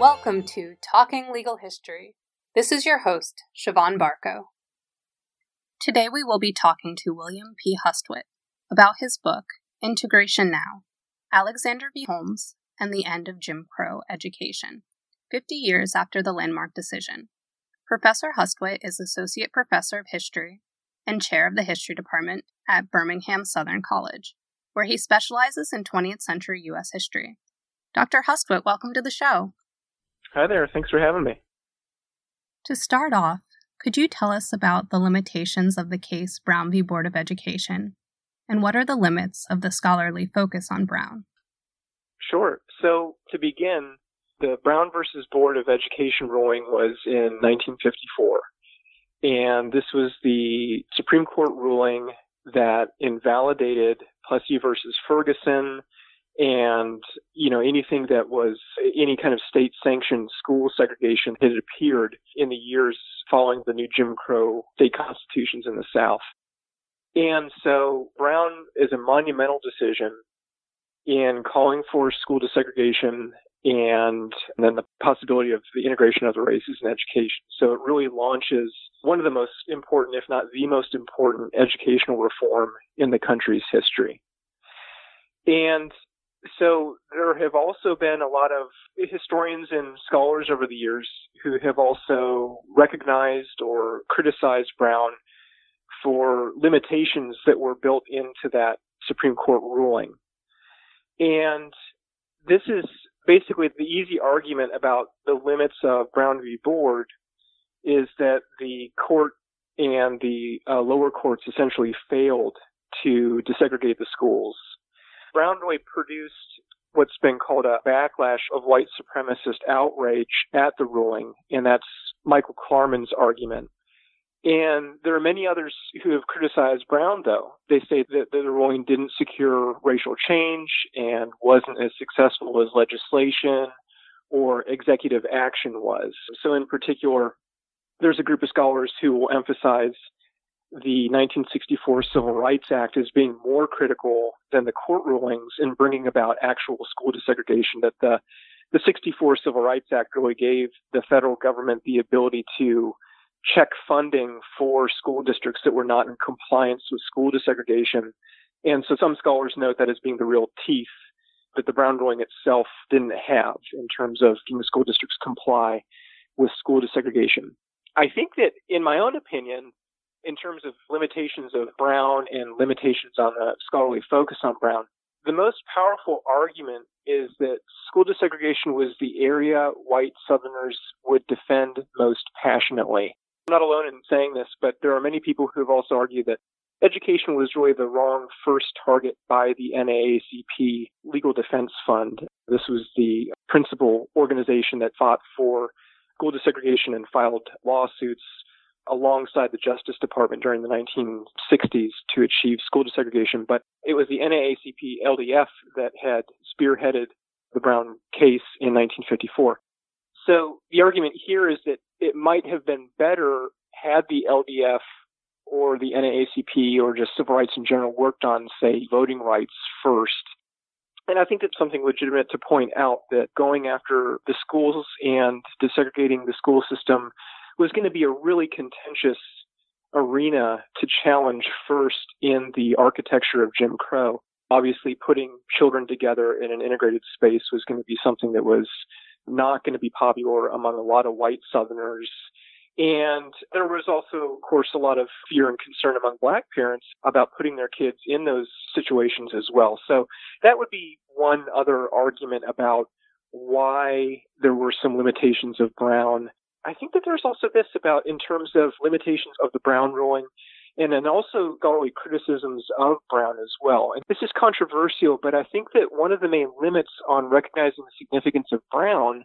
Welcome to Talking Legal History. This is your host, Siobhan Barco. Today we will be talking to William P. Hustwit about his book, Integration Now Alexander v. Holmes and the End of Jim Crow Education, 50 years after the landmark decision. Professor Hustwit is Associate Professor of History and Chair of the History Department at Birmingham Southern College, where he specializes in 20th century U.S. history. Dr. Hustwit, welcome to the show. Hi there. Thanks for having me. To start off, could you tell us about the limitations of the case Brown v. Board of Education? And what are the limits of the scholarly focus on Brown? Sure. So, to begin, the Brown versus Board of Education ruling was in 1954. And this was the Supreme Court ruling that invalidated Plessy versus Ferguson and you know anything that was any kind of state sanctioned school segregation had appeared in the years following the new Jim Crow state constitutions in the South. And so Brown is a monumental decision in calling for school desegregation and, then the possibility of the integration of the races in education. So it really launches one of the most important, if not the most important, educational reform in the country's history. And so there have also been a lot of historians and scholars over the years who have also recognized or criticized Brown for limitations that were built into that Supreme Court ruling. And this is basically the easy argument about the limits of Brown v. Board is that the court and the uh, lower courts essentially failed to desegregate the schools Brown really produced what's been called a backlash of white supremacist outrage at the ruling, and that's Michael Klarman's argument. And there are many others who have criticized Brown, though. They say that the ruling didn't secure racial change and wasn't as successful as legislation or executive action was. So, in particular, there's a group of scholars who will emphasize the 1964 Civil Rights Act as being more critical than the court rulings in bringing about actual school desegregation. That the the 64 Civil Rights Act really gave the federal government the ability to check funding for school districts that were not in compliance with school desegregation. And so some scholars note that as being the real teeth that the Brown ruling itself didn't have in terms of the school districts comply with school desegregation. I think that, in my own opinion, in terms of limitations of Brown and limitations on the scholarly focus on Brown, the most powerful argument is that school desegregation was the area white Southerners would defend most passionately. I'm not alone in saying this, but there are many people who have also argued that education was really the wrong first target by the NAACP Legal Defense Fund. This was the principal organization that fought for school desegregation and filed lawsuits alongside the Justice Department during the 1960s to achieve school desegregation, but it was the NAACP LDF that had spearheaded the Brown case in 1954. So the argument here is that it might have been better had the LDF or the NAACP or just civil rights in general worked on, say, voting rights first. And I think that's something legitimate to point out that going after the schools and desegregating the school system was going to be a really contentious arena to challenge first in the architecture of Jim Crow. Obviously, putting children together in an integrated space was going to be something that was not going to be popular among a lot of white Southerners. And there was also, of course, a lot of fear and concern among black parents about putting their kids in those situations as well. So that would be one other argument about why there were some limitations of Brown I think that there's also this about in terms of limitations of the Brown ruling and then also scholarly criticisms of Brown as well. And this is controversial, but I think that one of the main limits on recognizing the significance of Brown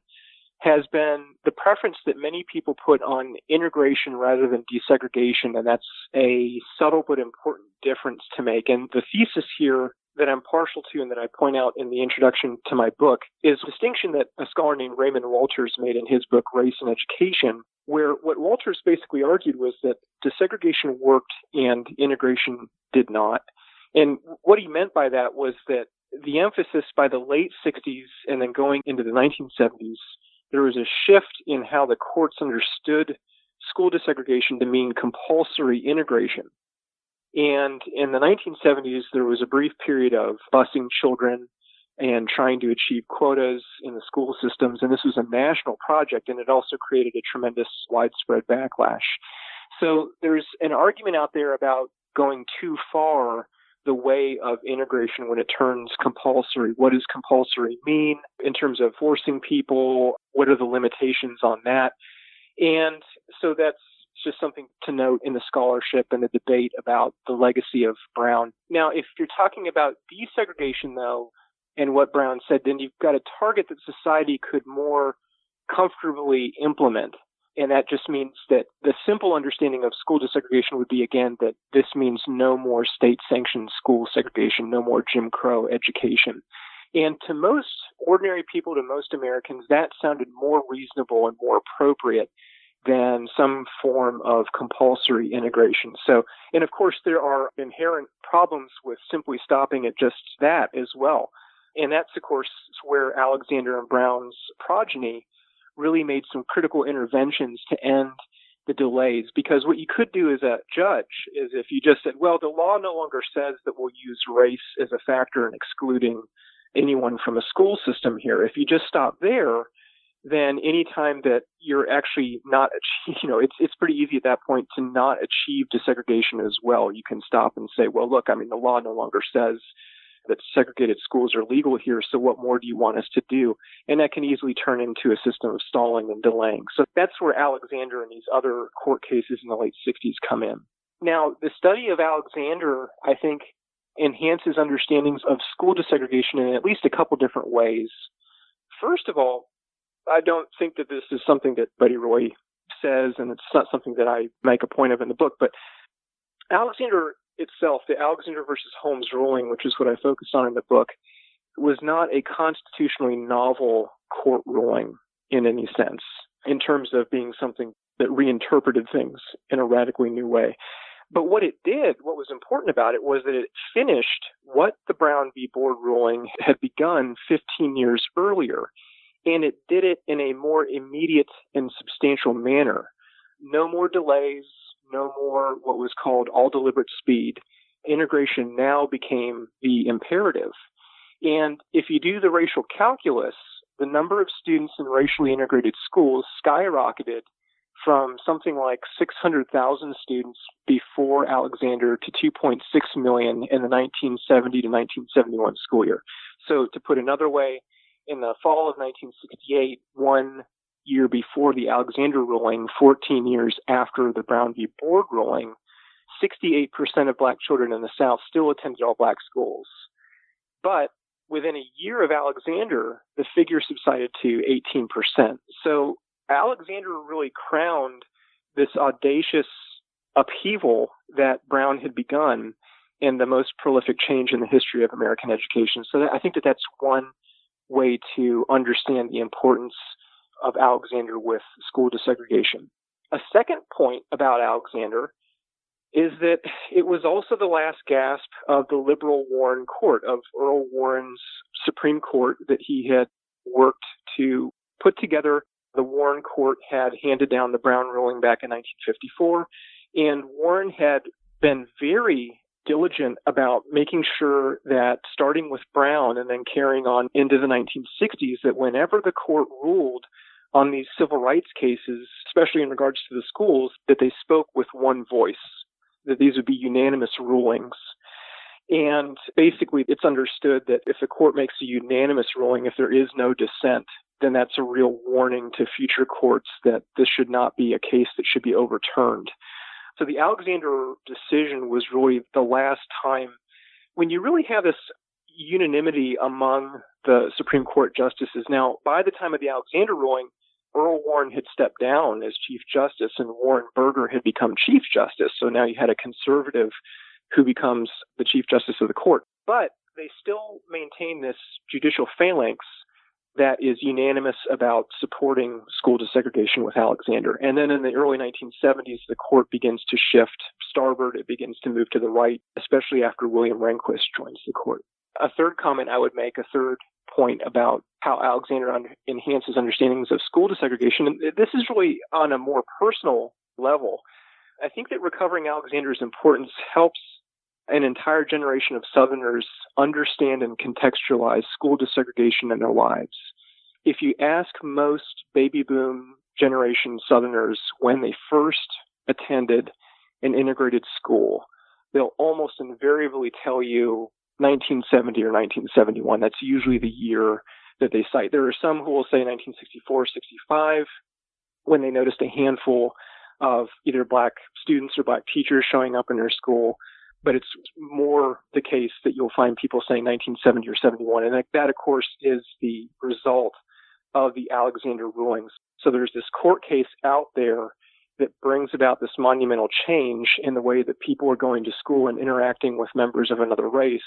has been the preference that many people put on integration rather than desegregation, and that's a subtle but important difference to make. And the thesis here that I'm partial to and that I point out in the introduction to my book is a distinction that a scholar named Raymond Wolters made in his book Race and Education, where what Wolters basically argued was that desegregation worked and integration did not. And what he meant by that was that the emphasis by the late 60s and then going into the 1970s, there was a shift in how the courts understood school desegregation to mean compulsory integration. And in the 1970s, there was a brief period of busing children and trying to achieve quotas in the school systems. And this was a national project, and it also created a tremendous widespread backlash. So there's an argument out there about going too far the way of integration when it turns compulsory. What does compulsory mean in terms of forcing people? What are the limitations on that? And so that's just something to note in the scholarship and the debate about the legacy of Brown. Now, if you're talking about desegregation, though, and what Brown said, then you've got a target that society could more comfortably implement. And that just means that the simple understanding of school desegregation would be, again, that this means no more state sanctioned school segregation, no more Jim Crow education. And to most ordinary people, to most Americans, that sounded more reasonable and more appropriate than some form of compulsory integration. So, and of course, there are inherent problems with simply stopping at just that as well. And that's, of course, where Alexander and Brown's progeny really made some critical interventions to end the delays. Because what you could do as a judge is if you just said, well, the law no longer says that we'll use race as a factor in excluding anyone from a school system here. If you just stop there, then anytime that you're actually not, you know, it's it's pretty easy at that point to not achieve desegregation as well. You can stop and say, well, look, I mean, the law no longer says that segregated schools are legal here, so what more do you want us to do? And that can easily turn into a system of stalling and delaying. So that's where Alexander and these other court cases in the late 60s come in. Now, the study of Alexander, I think, enhances understandings of school desegregation in at least a couple different ways. First of all, I don't think that this is something that Buddy Roy says, and it's not something that I make a point of in the book, but Alexander itself, the Alexander versus Holmes ruling, which is what I focused on in the book, was not a constitutionally novel court ruling in any sense, in terms of being something that reinterpreted things in a radically new way. But what it did, what was important about it, was that it finished what the Brown v. Board ruling had begun 15 years earlier and it did it in a more immediate and substantial manner. No more delays, no more what was called all deliberate speed. Integration now became the imperative. And if you do the racial calculus, the number of students in racially integrated schools skyrocketed from something like 600,000 students before Alexander to 2.6 million in the 1970 to 1971 school year. So to put another way, in the fall of 1968, one year before the Alexander ruling, 14 years after the Brown v. Board ruling, 68% of black children in the South still attended all black schools. But within a year of Alexander, the figure subsided to 18%. So Alexander really crowned this audacious upheaval that Brown had begun and the most prolific change in the history of American education. So I think that that's one way to understand the importance of Alexander with school desegregation. A second point about Alexander is that it was also the last gasp of the liberal Warren Court, of Earl Warren's Supreme Court that he had worked to put together. The Warren Court had handed down the Brown ruling back in 1954, and Warren had been very diligent about making sure that starting with Brown and then carrying on into the 1960s, that whenever the court ruled on these civil rights cases, especially in regards to the schools, that they spoke with one voice, that these would be unanimous rulings. And basically, it's understood that if the court makes a unanimous ruling, if there is no dissent, then that's a real warning to future courts that this should not be a case that should be overturned. So the Alexander decision was really the last time when you really have this unanimity among the Supreme Court justices. Now, by the time of the Alexander ruling, Earl Warren had stepped down as Chief Justice and Warren Burger had become Chief Justice. So now you had a conservative who becomes the Chief Justice of the court. But they still maintain this judicial phalanx that is unanimous about supporting school desegregation with Alexander. And then in the early 1970s, the court begins to shift starboard. It begins to move to the right, especially after William Rehnquist joins the court. A third comment I would make, a third point about how Alexander un- enhances understandings of school desegregation. And this is really on a more personal level. I think that recovering Alexander's importance helps an entire generation of Southerners understand and contextualize school desegregation in their lives. If you ask most baby boom generation Southerners when they first attended an integrated school, they'll almost invariably tell you 1970 or 1971. That's usually the year that they cite. There are some who will say 1964, 65 when they noticed a handful of either black students or black teachers showing up in their school. But it's more the case that you'll find people saying 1970 or 71. And that, of course, is the result of the Alexander rulings. So there's this court case out there that brings about this monumental change in the way that people are going to school and interacting with members of another race.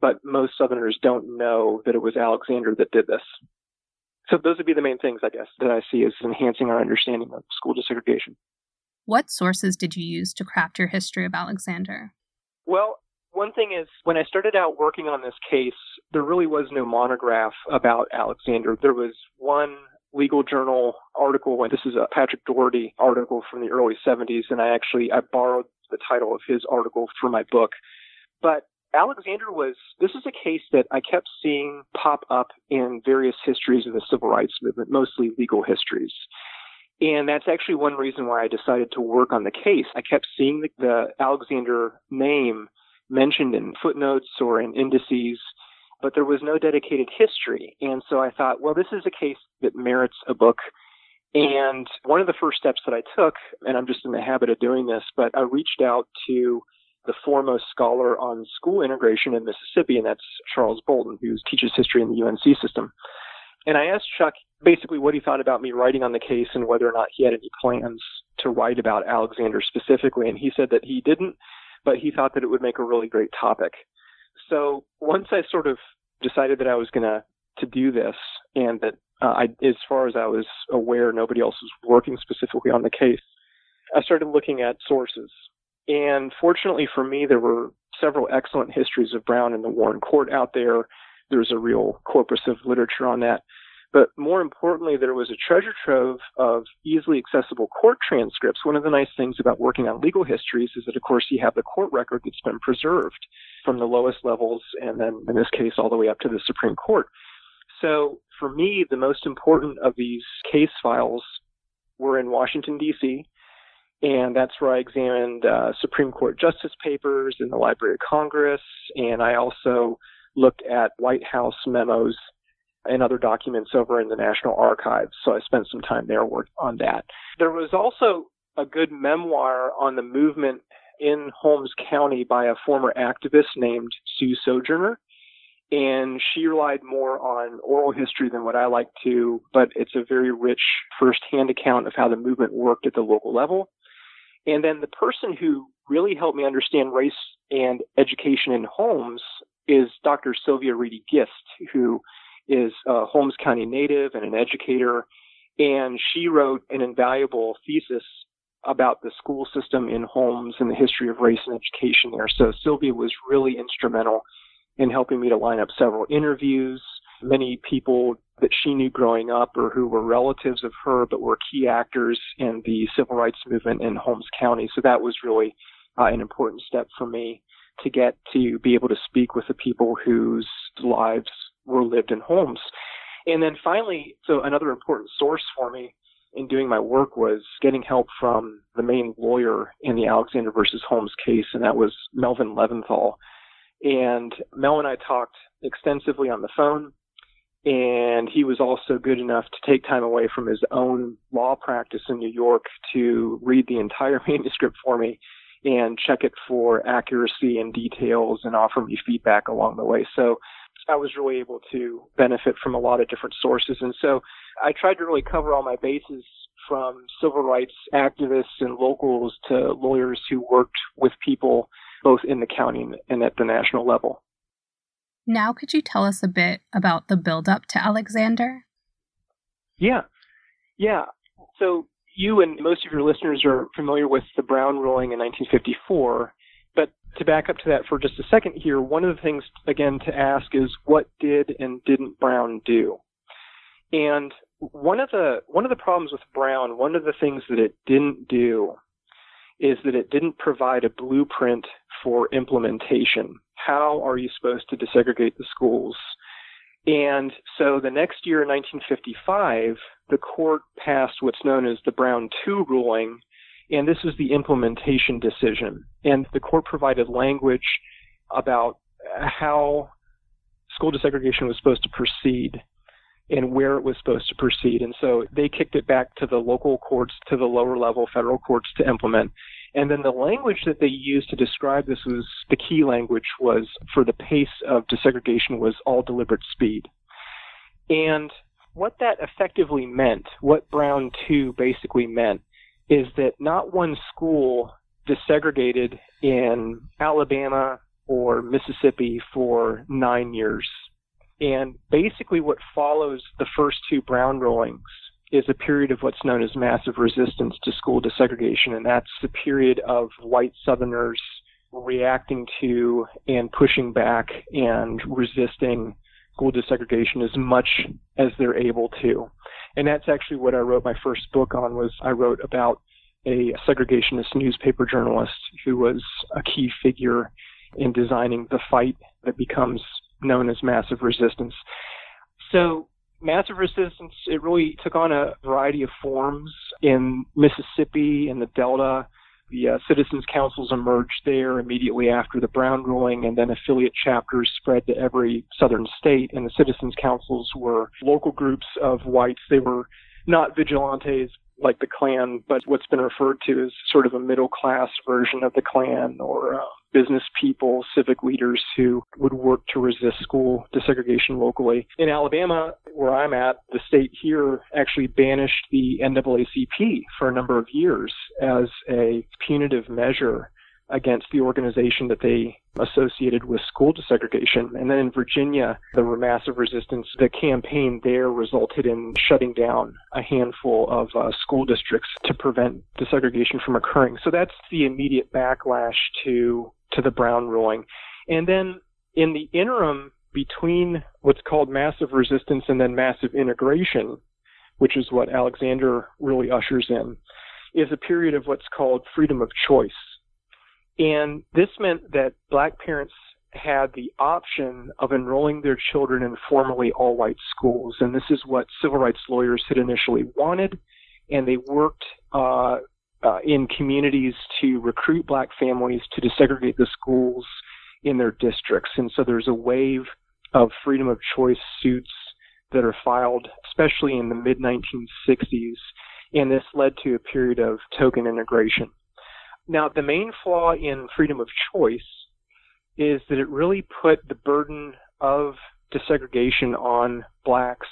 But most Southerners don't know that it was Alexander that did this. So those would be the main things, I guess, that I see as enhancing our understanding of school desegregation. What sources did you use to craft your history of Alexander? Well, one thing is, when I started out working on this case, there really was no monograph about Alexander. There was one legal journal article, and this is a Patrick Doherty article from the early 70s, and I actually I borrowed the title of his article for my book. But Alexander was this is a case that I kept seeing pop up in various histories of the civil rights movement, mostly legal histories. And that's actually one reason why I decided to work on the case. I kept seeing the, the Alexander name mentioned in footnotes or in indices but there was no dedicated history. And so I thought, well, this is a case that merits a book. And one of the first steps that I took, and I'm just in the habit of doing this, but I reached out to the foremost scholar on school integration in Mississippi, and that's Charles Bolton, who teaches history in the UNC system. And I asked Chuck basically what he thought about me writing on the case and whether or not he had any plans to write about Alexander specifically. And he said that he didn't, but he thought that it would make a really great topic so once I sort of decided that I was going to to do this, and that uh, I, as far as I was aware, nobody else was working specifically on the case, I started looking at sources. And fortunately for me, there were several excellent histories of Brown in the Warren Court out there. There's a real corpus of literature on that. But more importantly, there was a treasure trove of easily accessible court transcripts. One of the nice things about working on legal histories is that, of course, you have the court record that's been preserved from the lowest levels, and then in this case, all the way up to the Supreme Court. So for me, the most important of these case files were in Washington, D.C., and that's where I examined uh, Supreme Court justice papers in the Library of Congress, and I also looked at White House memos and other documents over in the National Archives. So I spent some time there working on that. There was also a good memoir on the movement in Holmes County by a former activist named Sue Sojourner. And she relied more on oral history than what I like to, but it's a very rich firsthand account of how the movement worked at the local level. And then the person who really helped me understand race and education in Holmes is Dr. Sylvia Reedy Gist, who is a Holmes County native and an educator, and she wrote an invaluable thesis about the school system in Holmes and the history of race and education there. So Sylvia was really instrumental in helping me to line up several interviews. Many people that she knew growing up or who were relatives of her but were key actors in the civil rights movement in Holmes County. So that was really uh, an important step for me to get to be able to speak with the people whose lives were lived in Holmes. And then finally, so another important source for me in doing my work was getting help from the main lawyer in the Alexander versus Holmes case, and that was Melvin Leventhal. And Mel and I talked extensively on the phone, and he was also good enough to take time away from his own law practice in New York to read the entire manuscript for me and check it for accuracy and details and offer me feedback along the way. So I was really able to benefit from a lot of different sources. And so I tried to really cover all my bases from civil rights activists and locals to lawyers who worked with people both in the county and at the national level. Now, could you tell us a bit about the buildup to Alexander? Yeah. Yeah. So, you and most of your listeners are familiar with the Brown ruling in 1954. But to back up to that for just a second here, one of the things, again, to ask is what did and didn't Brown do? And one of the one of the problems with Brown, one of the things that it didn't do is that it didn't provide a blueprint for implementation. How are you supposed to desegregate the schools? And so the next year, in 1955, the court passed what's known as the Brown 2 ruling, and this was the implementation decision. And the court provided language about how school desegregation was supposed to proceed and where it was supposed to proceed. And so they kicked it back to the local courts, to the lower level federal courts to implement. And then the language that they used to describe this was the key language was for the pace of desegregation was all deliberate speed. And what that effectively meant, what Brown 2 basically meant, is that not one school desegregated in Alabama or Mississippi for nine years and basically, what follows the first two Brown rulings is a period of what's known as massive resistance to school desegregation, and that's the period of white Southerners reacting to and pushing back and resisting school desegregation as much as they're able to. And that's actually what I wrote my first book on was I wrote about a segregationist newspaper journalist who was a key figure in designing the fight that becomes known as massive resistance. So massive resistance, it really took on a variety of forms in Mississippi and the Delta. The uh, citizens councils emerged there immediately after the Brown ruling, and then affiliate chapters spread to every southern state. And the citizens councils were local groups of whites. They were not vigilantes like the Klan, but what's been referred to as sort of a middle class version of the Klan or uh, business people, civic leaders who would work to resist school desegregation locally. In Alabama, where I'm at, the state here actually banished the NAACP for a number of years as a punitive measure against the organization that they associated with school desegregation. And then in Virginia, there were massive resistance. The campaign there resulted in shutting down a handful of uh, school districts to prevent desegregation from occurring. So that's the immediate backlash to to the Brown ruling. And then in the interim between what's called massive resistance and then massive integration, which is what Alexander really ushers in, is a period of what's called freedom of choice. And this meant that black parents had the option of enrolling their children in formerly all white schools. And this is what civil rights lawyers had initially wanted. And they worked uh, uh, in communities to recruit black families to desegregate the schools in their districts. And so there's a wave of freedom of choice suits that are filed, especially in the mid 1960s. And this led to a period of token integration. Now, the main flaw in freedom of choice is that it really put the burden of desegregation on blacks.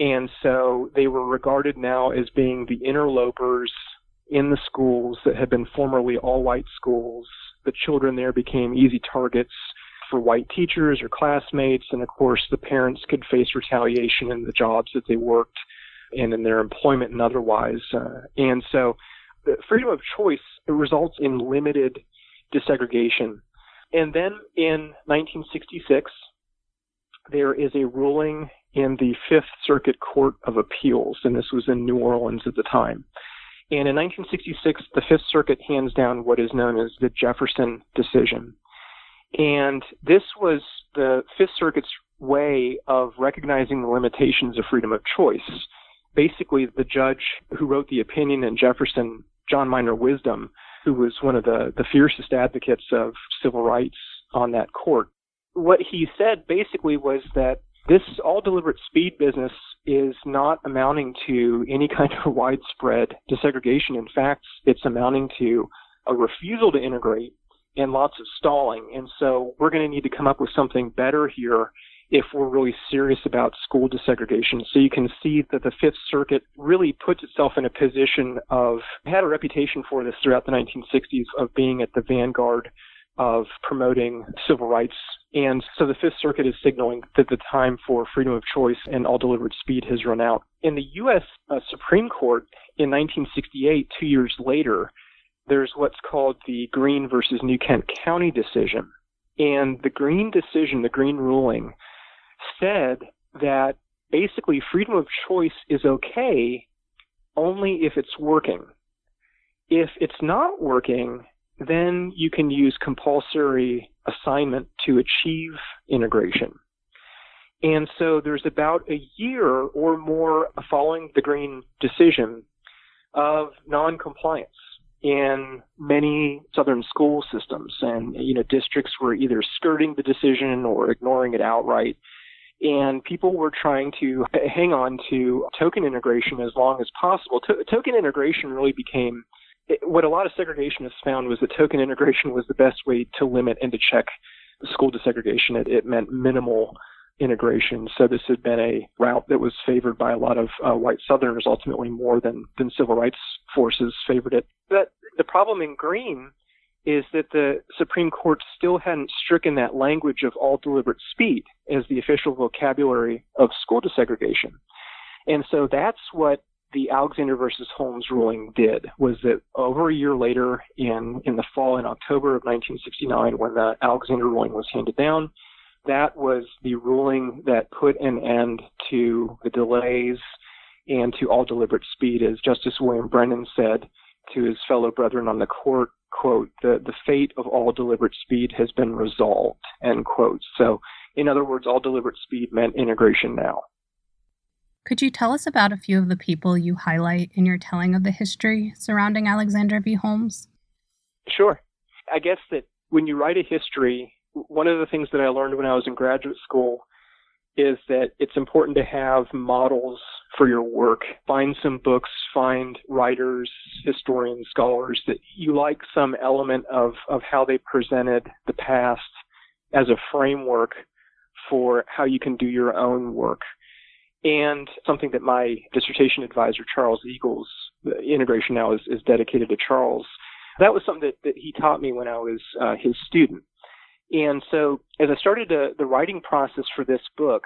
And so they were regarded now as being the interlopers in the schools that had been formerly all white schools. The children there became easy targets for white teachers or classmates, and of course, the parents could face retaliation in the jobs that they worked and in their employment and otherwise. Uh, and so, freedom of choice results in limited desegregation. And then in 1966, there is a ruling in the Fifth Circuit Court of Appeals, and this was in New Orleans at the time. And in 1966, the Fifth Circuit hands down what is known as the Jefferson decision. And this was the Fifth Circuit's way of recognizing the limitations of freedom of choice. Basically, the judge who wrote the opinion in Jefferson, John Minor Wisdom, who was one of the, the fiercest advocates of civil rights on that court, what he said basically was that this all deliberate speed business is not amounting to any kind of widespread desegregation. In fact, it's amounting to a refusal to integrate and lots of stalling. And so we're going to need to come up with something better here. If we're really serious about school desegregation. So you can see that the Fifth Circuit really puts itself in a position of, had a reputation for this throughout the 1960s of being at the vanguard of promoting civil rights. And so the Fifth Circuit is signaling that the time for freedom of choice and all deliberate speed has run out. In the U.S. Uh, Supreme Court in 1968, two years later, there's what's called the Green versus New Kent County decision. And the Green decision, the Green ruling, said that basically freedom of choice is okay only if it's working. If it's not working, then you can use compulsory assignment to achieve integration. And so there's about a year or more following the Green decision of noncompliance in many southern school systems and you know districts were either skirting the decision or ignoring it outright and people were trying to hang on to token integration as long as possible to- token integration really became what a lot of segregationists found was that token integration was the best way to limit and to check school desegregation. It, it meant minimal integration. So this had been a route that was favored by a lot of uh, white Southerners, ultimately more than than civil rights forces favored it. But the problem in Green is that the Supreme Court still hadn't stricken that language of all deliberate speed as the official vocabulary of school desegregation. And so that's what the Alexander versus Holmes ruling did was that over a year later, in in the fall in October of 1969, when the Alexander ruling was handed down, that was the ruling that put an end to the delays and to all deliberate speed, as Justice William Brennan said to his fellow brethren on the court. Quote, the, the fate of all deliberate speed has been resolved, end quote. So, in other words, all deliberate speed meant integration now. Could you tell us about a few of the people you highlight in your telling of the history surrounding Alexander v. Holmes? Sure. I guess that when you write a history, one of the things that I learned when I was in graduate school is that it's important to have models for your work. Find some books, find writers, historians, scholars that you like some element of, of how they presented the past as a framework for how you can do your own work and something that my dissertation advisor, Charles Eagles, integration now is, is dedicated to Charles. That was something that, that he taught me when I was uh, his student. And so as I started to, the writing process for this book,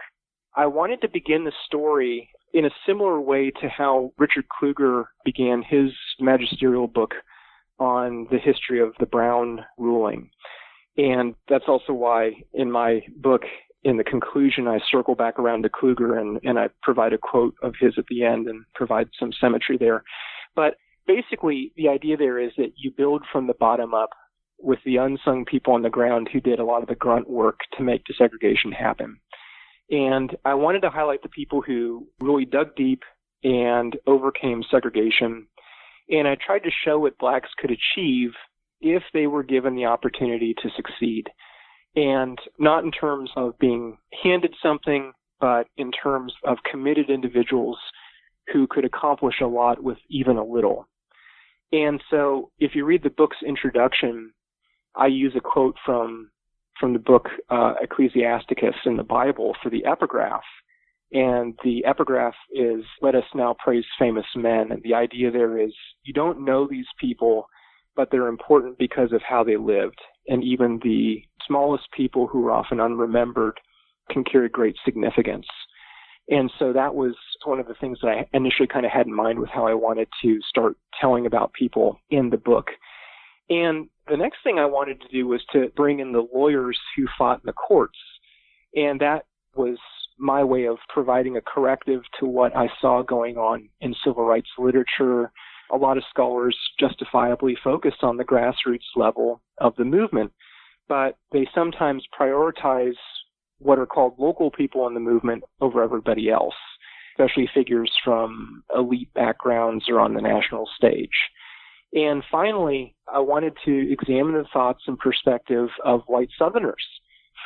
I wanted to begin the story in a similar way to how Richard Kluger began his magisterial book on the history of the Brown ruling. And that's also why in my book in the conclusion, I circle back around to Kluger and, and I provide a quote of his at the end and provide some symmetry there. But basically, the idea there is that you build from the bottom up with the unsung people on the ground who did a lot of the grunt work to make desegregation happen. And I wanted to highlight the people who really dug deep and overcame segregation. And I tried to show what blacks could achieve if they were given the opportunity to succeed and not in terms of being handed something, but in terms of committed individuals who could accomplish a lot with even a little. And so if you read the book's introduction, I use a quote from from the book uh, Ecclesiasticus in the Bible for the epigraph. And the epigraph is, let us now praise famous men. And the idea there is, you don't know these people, but they're important because of how they lived and even the smallest people who are often unremembered can carry great significance. And so that was one of the things that I initially kind of had in mind with how I wanted to start telling about people in the book. And the next thing I wanted to do was to bring in the lawyers who fought in the courts. And that was my way of providing a corrective to what I saw going on in civil rights literature, a lot of scholars justifiably focus on the grassroots level of the movement, but they sometimes prioritize what are called local people in the movement over everybody else, especially figures from elite backgrounds or on the national stage. And finally, I wanted to examine the thoughts and perspective of white Southerners.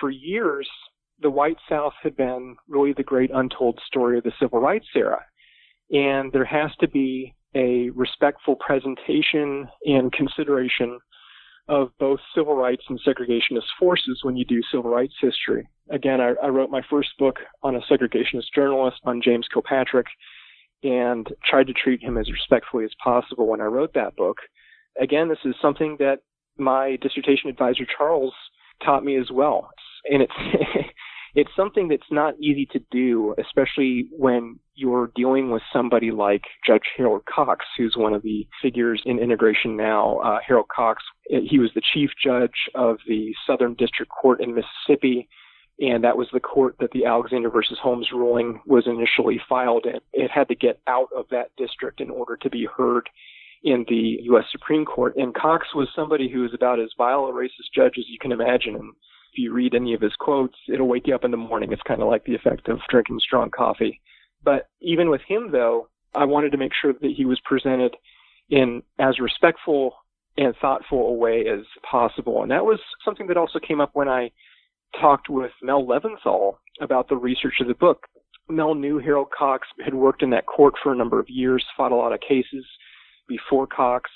For years, the white South had been really the great untold story of the civil rights era. And there has to be a respectful presentation and consideration of both civil rights and segregationist forces when you do civil rights history. Again, I, I wrote my first book on a segregationist journalist, on James Kilpatrick, and tried to treat him as respectfully as possible when I wrote that book. Again, this is something that my dissertation advisor Charles taught me as well. And it's it's something that's not easy to do, especially when you're dealing with somebody like Judge Harold Cox, who's one of the figures in integration now. Uh, Harold Cox, he was the chief judge of the Southern District Court in Mississippi, and that was the court that the Alexander versus Holmes ruling was initially filed in. It had to get out of that district in order to be heard in the U.S. Supreme Court. And Cox was somebody who was about as vile a racist judge as you can imagine. And if you read any of his quotes, it'll wake you up in the morning. It's kind of like the effect of drinking strong coffee. But even with him, though, I wanted to make sure that he was presented in as respectful and thoughtful a way as possible. And that was something that also came up when I talked with Mel Leventhal about the research of the book. Mel knew Harold Cox, had worked in that court for a number of years, fought a lot of cases before Cox,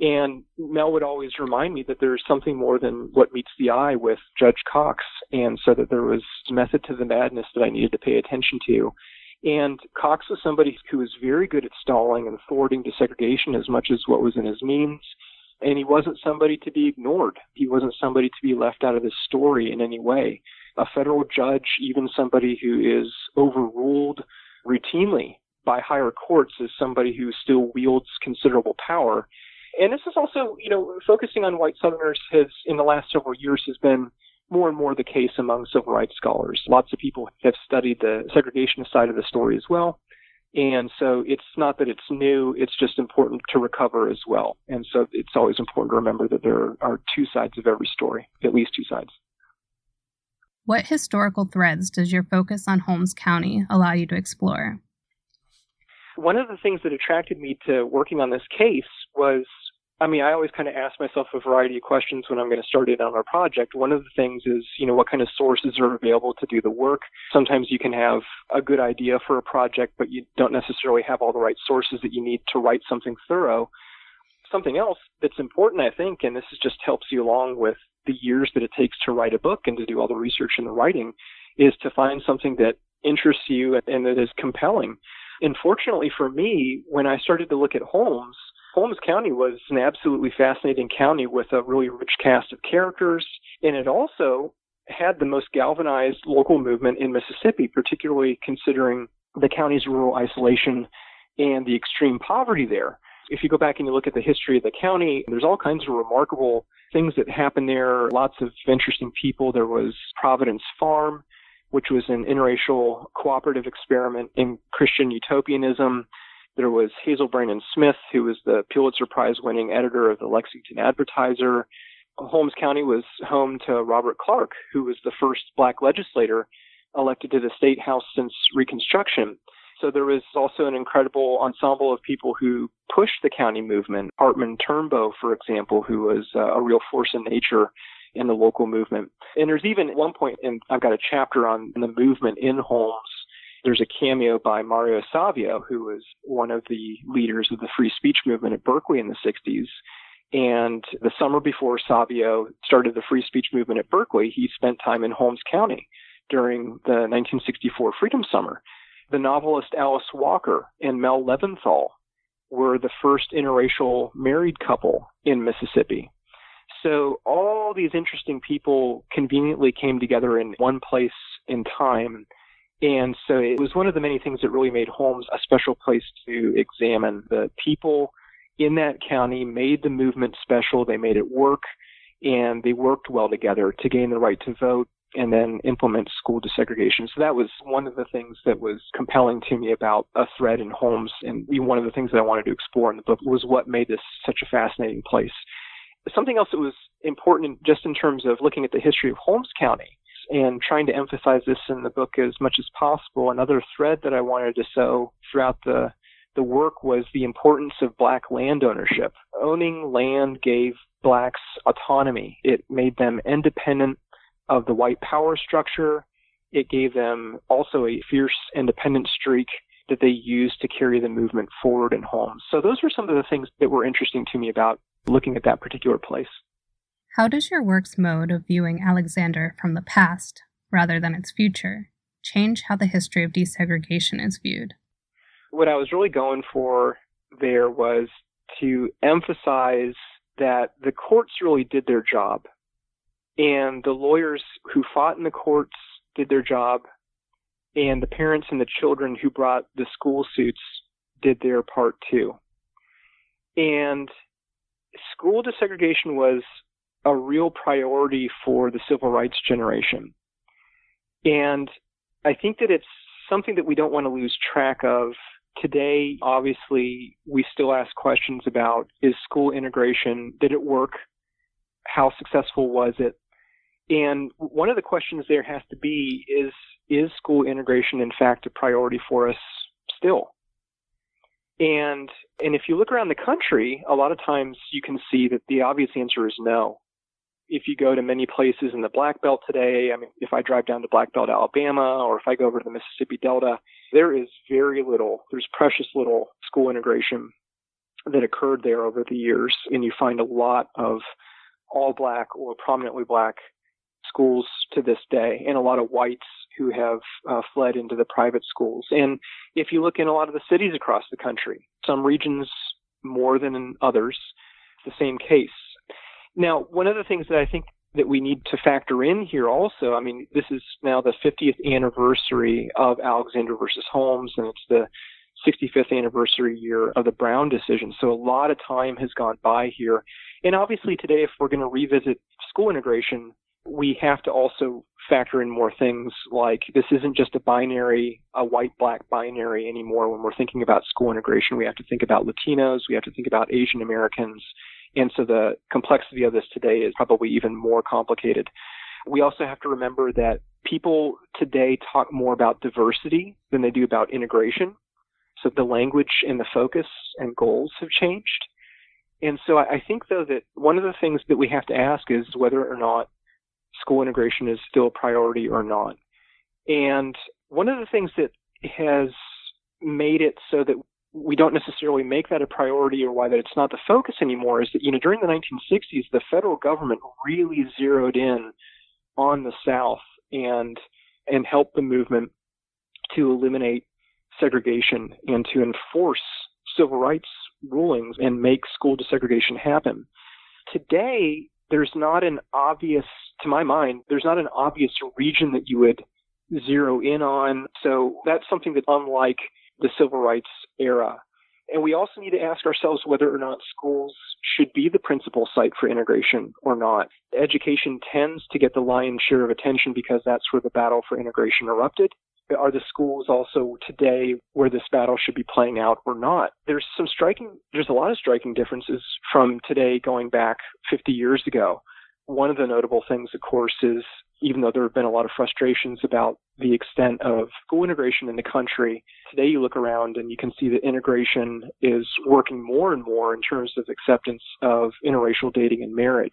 and Mel would always remind me that there's something more than what meets the eye with Judge Cox, and so that there was method to the madness that I needed to pay attention to. And Cox was somebody who was very good at stalling and thwarting desegregation as much as what was in his means. And he wasn't somebody to be ignored. He wasn't somebody to be left out of the story in any way. A federal judge, even somebody who is overruled routinely by higher courts, is somebody who still wields considerable power and this is also, you know, focusing on white Southerners has, in the last several years, has been more and more the case among civil rights scholars. Lots of people have studied the segregationist side of the story as well. And so it's not that it's new, it's just important to recover as well. And so it's always important to remember that there are two sides of every story, at least two sides. What historical threads does your focus on Holmes County allow you to explore? One of the things that attracted me to working on this case was I mean, I always kind of ask myself a variety of questions when I'm going to start it on a project. One of the things is, you know, what kind of sources are available to do the work. Sometimes you can have a good idea for a project, but you don't necessarily have all the right sources that you need to write something thorough. Something else that's important, I think, and this is just helps you along with the years that it takes to write a book and to do all the research and the writing, is to find something that interests you and that is compelling. And fortunately for me, when I started to look at Holmes, Holmes County was an absolutely fascinating county with a really rich cast of characters, and it also had the most galvanized local movement in Mississippi, particularly considering the county's rural isolation and the extreme poverty there. If you go back and you look at the history of the county, there's all kinds of remarkable things that happened there, lots of interesting people. There was Providence Farm, which was an interracial cooperative experiment in Christian utopianism. There was Hazel Brandon Smith, who was the Pulitzer Prize winning editor of the Lexington Advertiser. Holmes County was home to Robert Clark, who was the first black legislator elected to the state house since Reconstruction. So there was also an incredible ensemble of people who pushed the county movement. Hartman Turnbow, for example, who was uh, a real force in nature in the local movement. And there's even one point, and I've got a chapter on the movement in Holmes there's a cameo by Mario Savio, who was one of the leaders of the free speech movement at Berkeley in the 60s. And the summer before Savio started the free speech movement at Berkeley, he spent time in Holmes County during the 1964 Freedom Summer. The novelist Alice Walker and Mel Leventhal were the first interracial married couple in Mississippi. So all these interesting people conveniently came together in one place in time and so it was one of the many things that really made Holmes a special place to examine. The people in that county made the movement special. They made it work and they worked well together to gain the right to vote and then implement school desegregation. So that was one of the things that was compelling to me about a thread in Holmes. And one of the things that I wanted to explore in the book was what made this such a fascinating place. Something else that was important just in terms of looking at the history of Holmes County and trying to emphasize this in the book as much as possible. Another thread that I wanted to sow throughout the the work was the importance of black land ownership. Owning land gave blacks autonomy. It made them independent of the white power structure. It gave them also a fierce independent streak that they used to carry the movement forward in Holmes. So those were some of the things that were interesting to me about looking at that particular place. How does your work's mode of viewing Alexander from the past, rather than its future, change how the history of desegregation is viewed? What I was really going for there was to emphasize that the courts really did their job. And the lawyers who fought in the courts did their job. And the parents and the children who brought the school suits did their part too. And school desegregation was a real priority for the civil rights generation. And I think that it's something that we don't want to lose track of. Today, obviously, we still ask questions about is school integration, did it work? How successful was it? And one of the questions there has to be is is school integration in fact a priority for us still? And and if you look around the country, a lot of times you can see that the obvious answer is no if you go to many places in the Black Belt today, I mean, if I drive down to Black Belt, Alabama, or if I go over to the Mississippi Delta, there is very little, there's precious little school integration that occurred there over the years. And you find a lot of all black or prominently black schools to this day, and a lot of whites who have uh, fled into the private schools. And if you look in a lot of the cities across the country, some regions more than in others, the same case. Now, one of the things that I think that we need to factor in here also, I mean, this is now the 50th anniversary of Alexander versus Holmes, and it's the 65th anniversary year of the Brown decision. So a lot of time has gone by here. And obviously today, if we're going to revisit school integration, we have to also factor in more things like this isn't just a binary, a white black binary anymore. When we're thinking about school integration, we have to think about Latinos, we have to think about Asian Americans, and so the complexity of this today is probably even more complicated. We also have to remember that people today talk more about diversity than they do about integration. So the language and the focus and goals have changed. And so I think though that one of the things that we have to ask is whether or not school integration is still a priority or not. And one of the things that has made it so that we don't necessarily make that a priority or why that it's not the focus anymore is that you know during the 1960s the federal government really zeroed in on the South and and helped the movement to eliminate segregation and to enforce civil rights rulings and make school desegregation happen. Today, there's not an obvious, to my mind, there's not an obvious region that you would zero in on. So that's something that, unlike the civil rights era. And we also need to ask ourselves whether or not schools should be the principal site for integration or not. Education tends to get the lion's share of attention because that's where the battle for integration erupted. Are the schools also today where this battle should be playing out or not? There's some striking, there's a lot of striking differences from today going back 50 years ago. One of the notable things, of course, is even though there have been a lot of frustrations about the extent of school integration in the country, today you look around and you can see that integration is working more and more in terms of acceptance of interracial dating and marriage.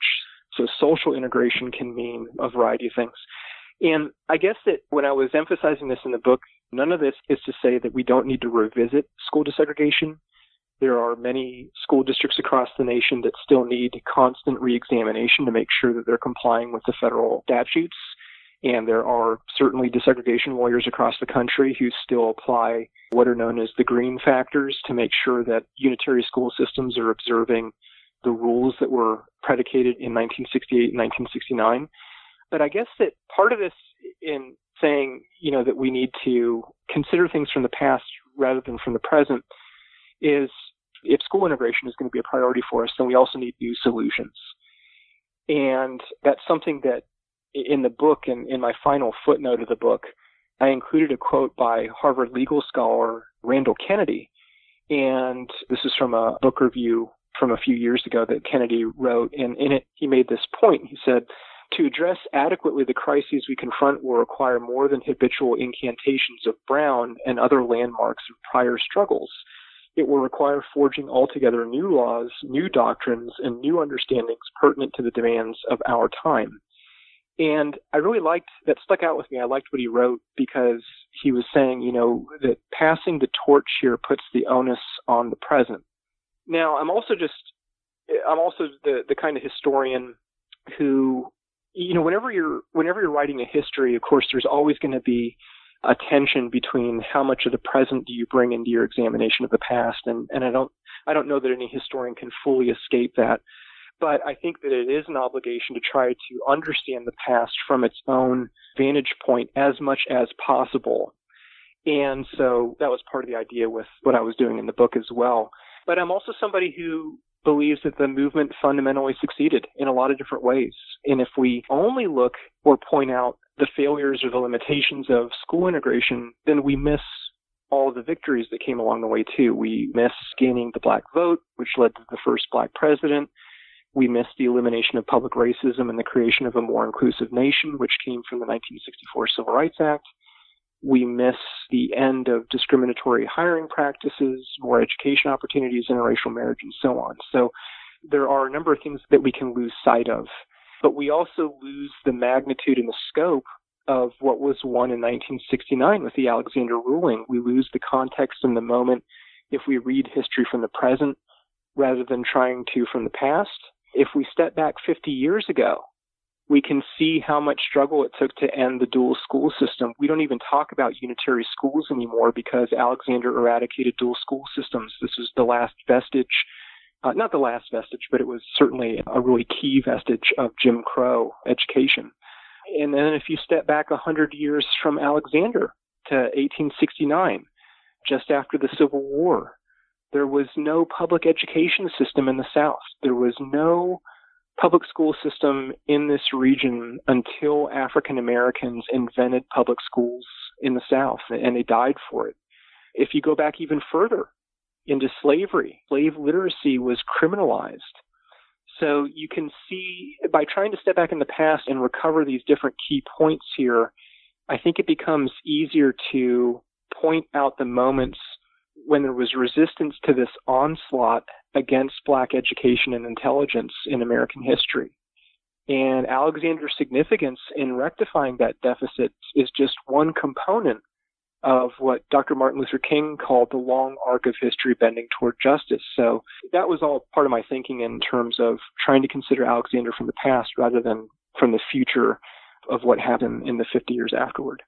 So social integration can mean a variety of things. And I guess that when I was emphasizing this in the book, none of this is to say that we don't need to revisit school desegregation. There are many school districts across the nation that still need constant reexamination to make sure that they're complying with the federal statutes. And there are certainly desegregation lawyers across the country who still apply what are known as the green factors to make sure that unitary school systems are observing the rules that were predicated in 1968 and 1969. But I guess that part of this in saying, you know, that we need to consider things from the past rather than from the present is if school integration is going to be a priority for us, then we also need new solutions. And that's something that in the book and in my final footnote of the book, I included a quote by Harvard legal scholar Randall Kennedy. And this is from a book review from a few years ago that Kennedy wrote. And in it, he made this point. He said, to address adequately the crises we confront will require more than habitual incantations of Brown and other landmarks of prior struggles it will require forging altogether new laws, new doctrines, and new understandings pertinent to the demands of our time. And I really liked that stuck out with me. I liked what he wrote because he was saying, you know, that passing the torch here puts the onus on the present. Now, I'm also just, I'm also the, the kind of historian who, you know, whenever you're whenever you're writing a history, of course, there's always going to be a tension between how much of the present do you bring into your examination of the past, and and I don't I don't know that any historian can fully escape that. But I think that it is an obligation to try to understand the past from its own vantage point as much as possible. And so that was part of the idea with what I was doing in the book as well. But I'm also somebody who believes that the movement fundamentally succeeded in a lot of different ways. And if we only look or point out the failures or the limitations of school integration, then we miss all the victories that came along the way too. We miss gaining the black vote, which led to the first black president. We miss the elimination of public racism and the creation of a more inclusive nation, which came from the 1964 Civil Rights Act. We miss the end of discriminatory hiring practices, more education opportunities, interracial marriage, and so on. So there are a number of things that we can lose sight of. But we also lose the magnitude and the scope of what was won in 1969 with the Alexander ruling. We lose the context and the moment if we read history from the present rather than trying to from the past. If we step back 50 years ago, we can see how much struggle it took to end the dual school system. We don't even talk about unitary schools anymore because Alexander eradicated dual school systems. This was the last vestige, uh, not the last vestige, but it was certainly a really key vestige of Jim Crow education. And then if you step back 100 years from Alexander to 1869, just after the Civil War, there was no public education system in the South. There was no public school system in this region until African Americans invented public schools in the South, and they died for it. If you go back even further into slavery, slave literacy was criminalized. So you can see by trying to step back in the past and recover these different key points here, I think it becomes easier to point out the moments when there was resistance to this onslaught against black education and intelligence in American history. And Alexander's significance in rectifying that deficit is just one component of what Dr. Martin Luther King called the long arc of history bending toward justice. So that was all part of my thinking in terms of trying to consider Alexander from the past rather than from the future of what happened in the 50 years afterward.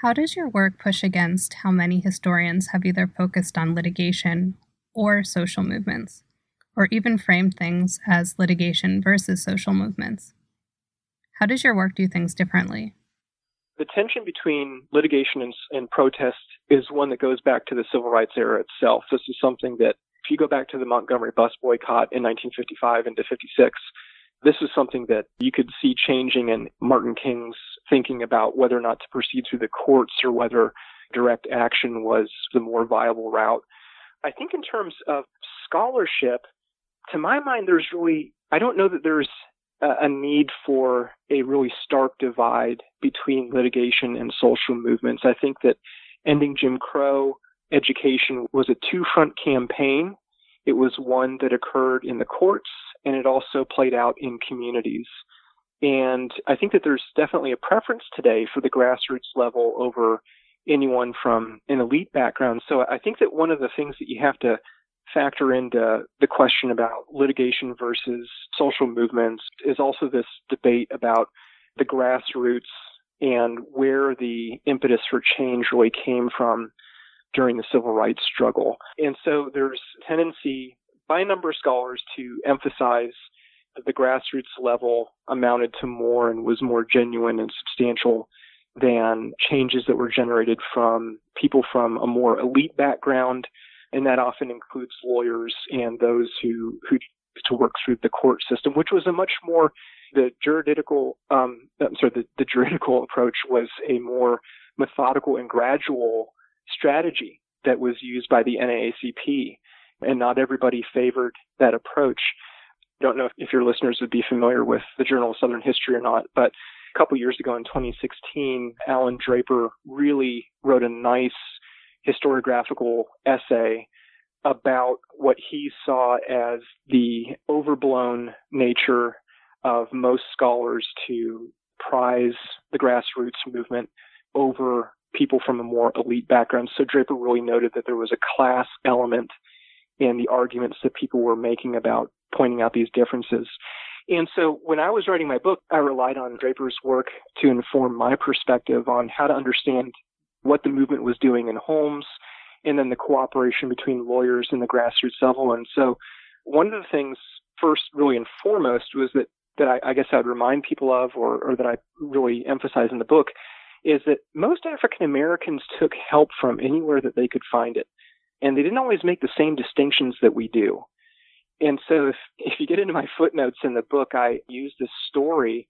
How does your work push against how many historians have either focused on litigation or social movements, or even frame things as litigation versus social movements? How does your work do things differently? the tension between litigation and, and protest is one that goes back to the civil rights era itself. This is something that, if you go back to the Montgomery bus boycott in 1955 into 56, this is something that you could see changing in Martin King's thinking about whether or not to proceed through the courts or whether direct action was the more viable route. I think in terms of scholarship, to my mind, there's really, I don't know that there's a need for a really stark divide between litigation and social movements. I think that ending Jim Crow education was a two front campaign. It was one that occurred in the courts and it also played out in communities. And I think that there's definitely a preference today for the grassroots level over anyone from an elite background. So I think that one of the things that you have to factor into the question about litigation versus social movements is also this debate about the grassroots and where the impetus for change really came from during the civil rights struggle. And so there's tendency by a number of scholars to emphasize that the grassroots level amounted to more and was more genuine and substantial than changes that were generated from people from a more elite background and that often includes lawyers and those who who to work through the court system, which was a much more the juridical um, I'm sorry the, the juridical approach was a more methodical and gradual strategy that was used by the NAACP, and not everybody favored that approach. I don't know if, if your listeners would be familiar with the Journal of Southern History or not, but a couple years ago in 2016, Alan Draper really wrote a nice historiographical essay about what he saw as the overblown nature of most scholars to prize the grassroots movement over people from a more elite background. So Draper really noted that there was a class element in the arguments that people were making about pointing out these differences. And so when I was writing my book, I relied on Draper's work to inform my perspective on how to understand what the movement was doing in Holmes and then the cooperation between lawyers and the grassroots level. And so one of the things first, really and foremost, was that, that I, I guess I'd remind people of or, or that I really emphasize in the book is that most African Americans took help from anywhere that they could find it. And they didn't always make the same distinctions that we do. And so if, if you get into my footnotes in the book, I use this story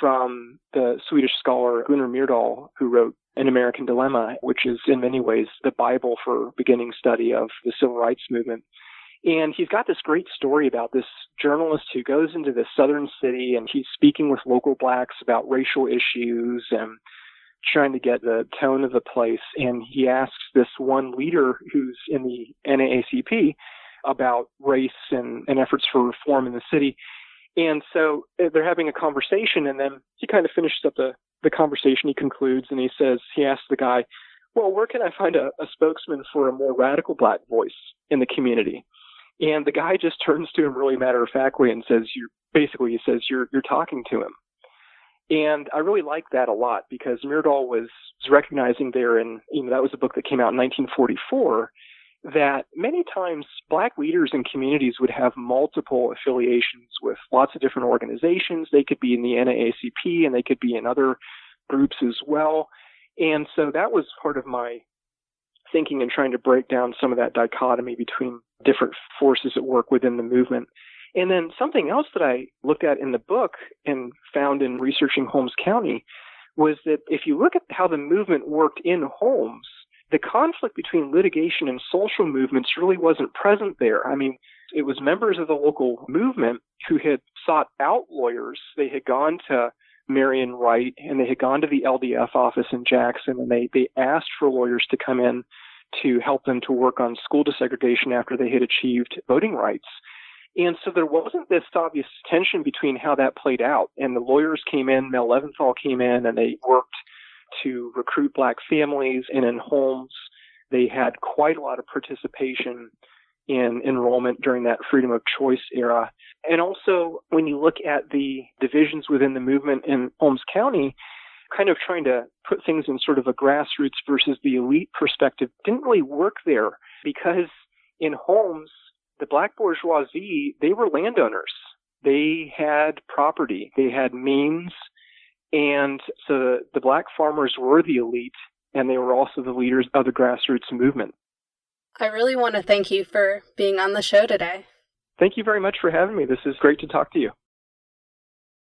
from the Swedish scholar Gunnar Myrdal, who wrote An American Dilemma, which is in many ways the Bible for beginning study of the civil rights movement. And he's got this great story about this journalist who goes into this southern city and he's speaking with local blacks about racial issues and trying to get the tone of the place. And he asks this one leader who's in the NAACP about race and, and efforts for reform in the city. And so uh, they're having a conversation, and then he kind of finishes up the, the conversation. He concludes and he says, he asks the guy, Well, where can I find a, a spokesman for a more radical black voice in the community? And the guy just turns to him really matter of factly and says, You're basically, he says, You're, you're talking to him. And I really like that a lot because Myrdal was, was recognizing there, and you know, that was a book that came out in 1944 that many times black leaders in communities would have multiple affiliations with lots of different organizations. They could be in the NAACP and they could be in other groups as well. And so that was part of my thinking and trying to break down some of that dichotomy between different forces at work within the movement. And then something else that I looked at in the book and found in researching Holmes County was that if you look at how the movement worked in Holmes, the conflict between litigation and social movements really wasn't present there. I mean, it was members of the local movement who had sought out lawyers. They had gone to Marian Wright and they had gone to the LDF office in Jackson and they, they asked for lawyers to come in to help them to work on school desegregation after they had achieved voting rights. And so there wasn't this obvious tension between how that played out. And the lawyers came in, Mel Leventhal came in, and they worked to recruit black families and in Holmes. They had quite a lot of participation in enrollment during that freedom of choice era. And also, when you look at the divisions within the movement in Holmes County, kind of trying to put things in sort of a grassroots versus the elite perspective didn't really work there because in Holmes, the black bourgeoisie, they were landowners. They had property, they had means, and so the black farmers were the elite, and they were also the leaders of the grassroots movement. I really want to thank you for being on the show today. Thank you very much for having me. This is great to talk to you.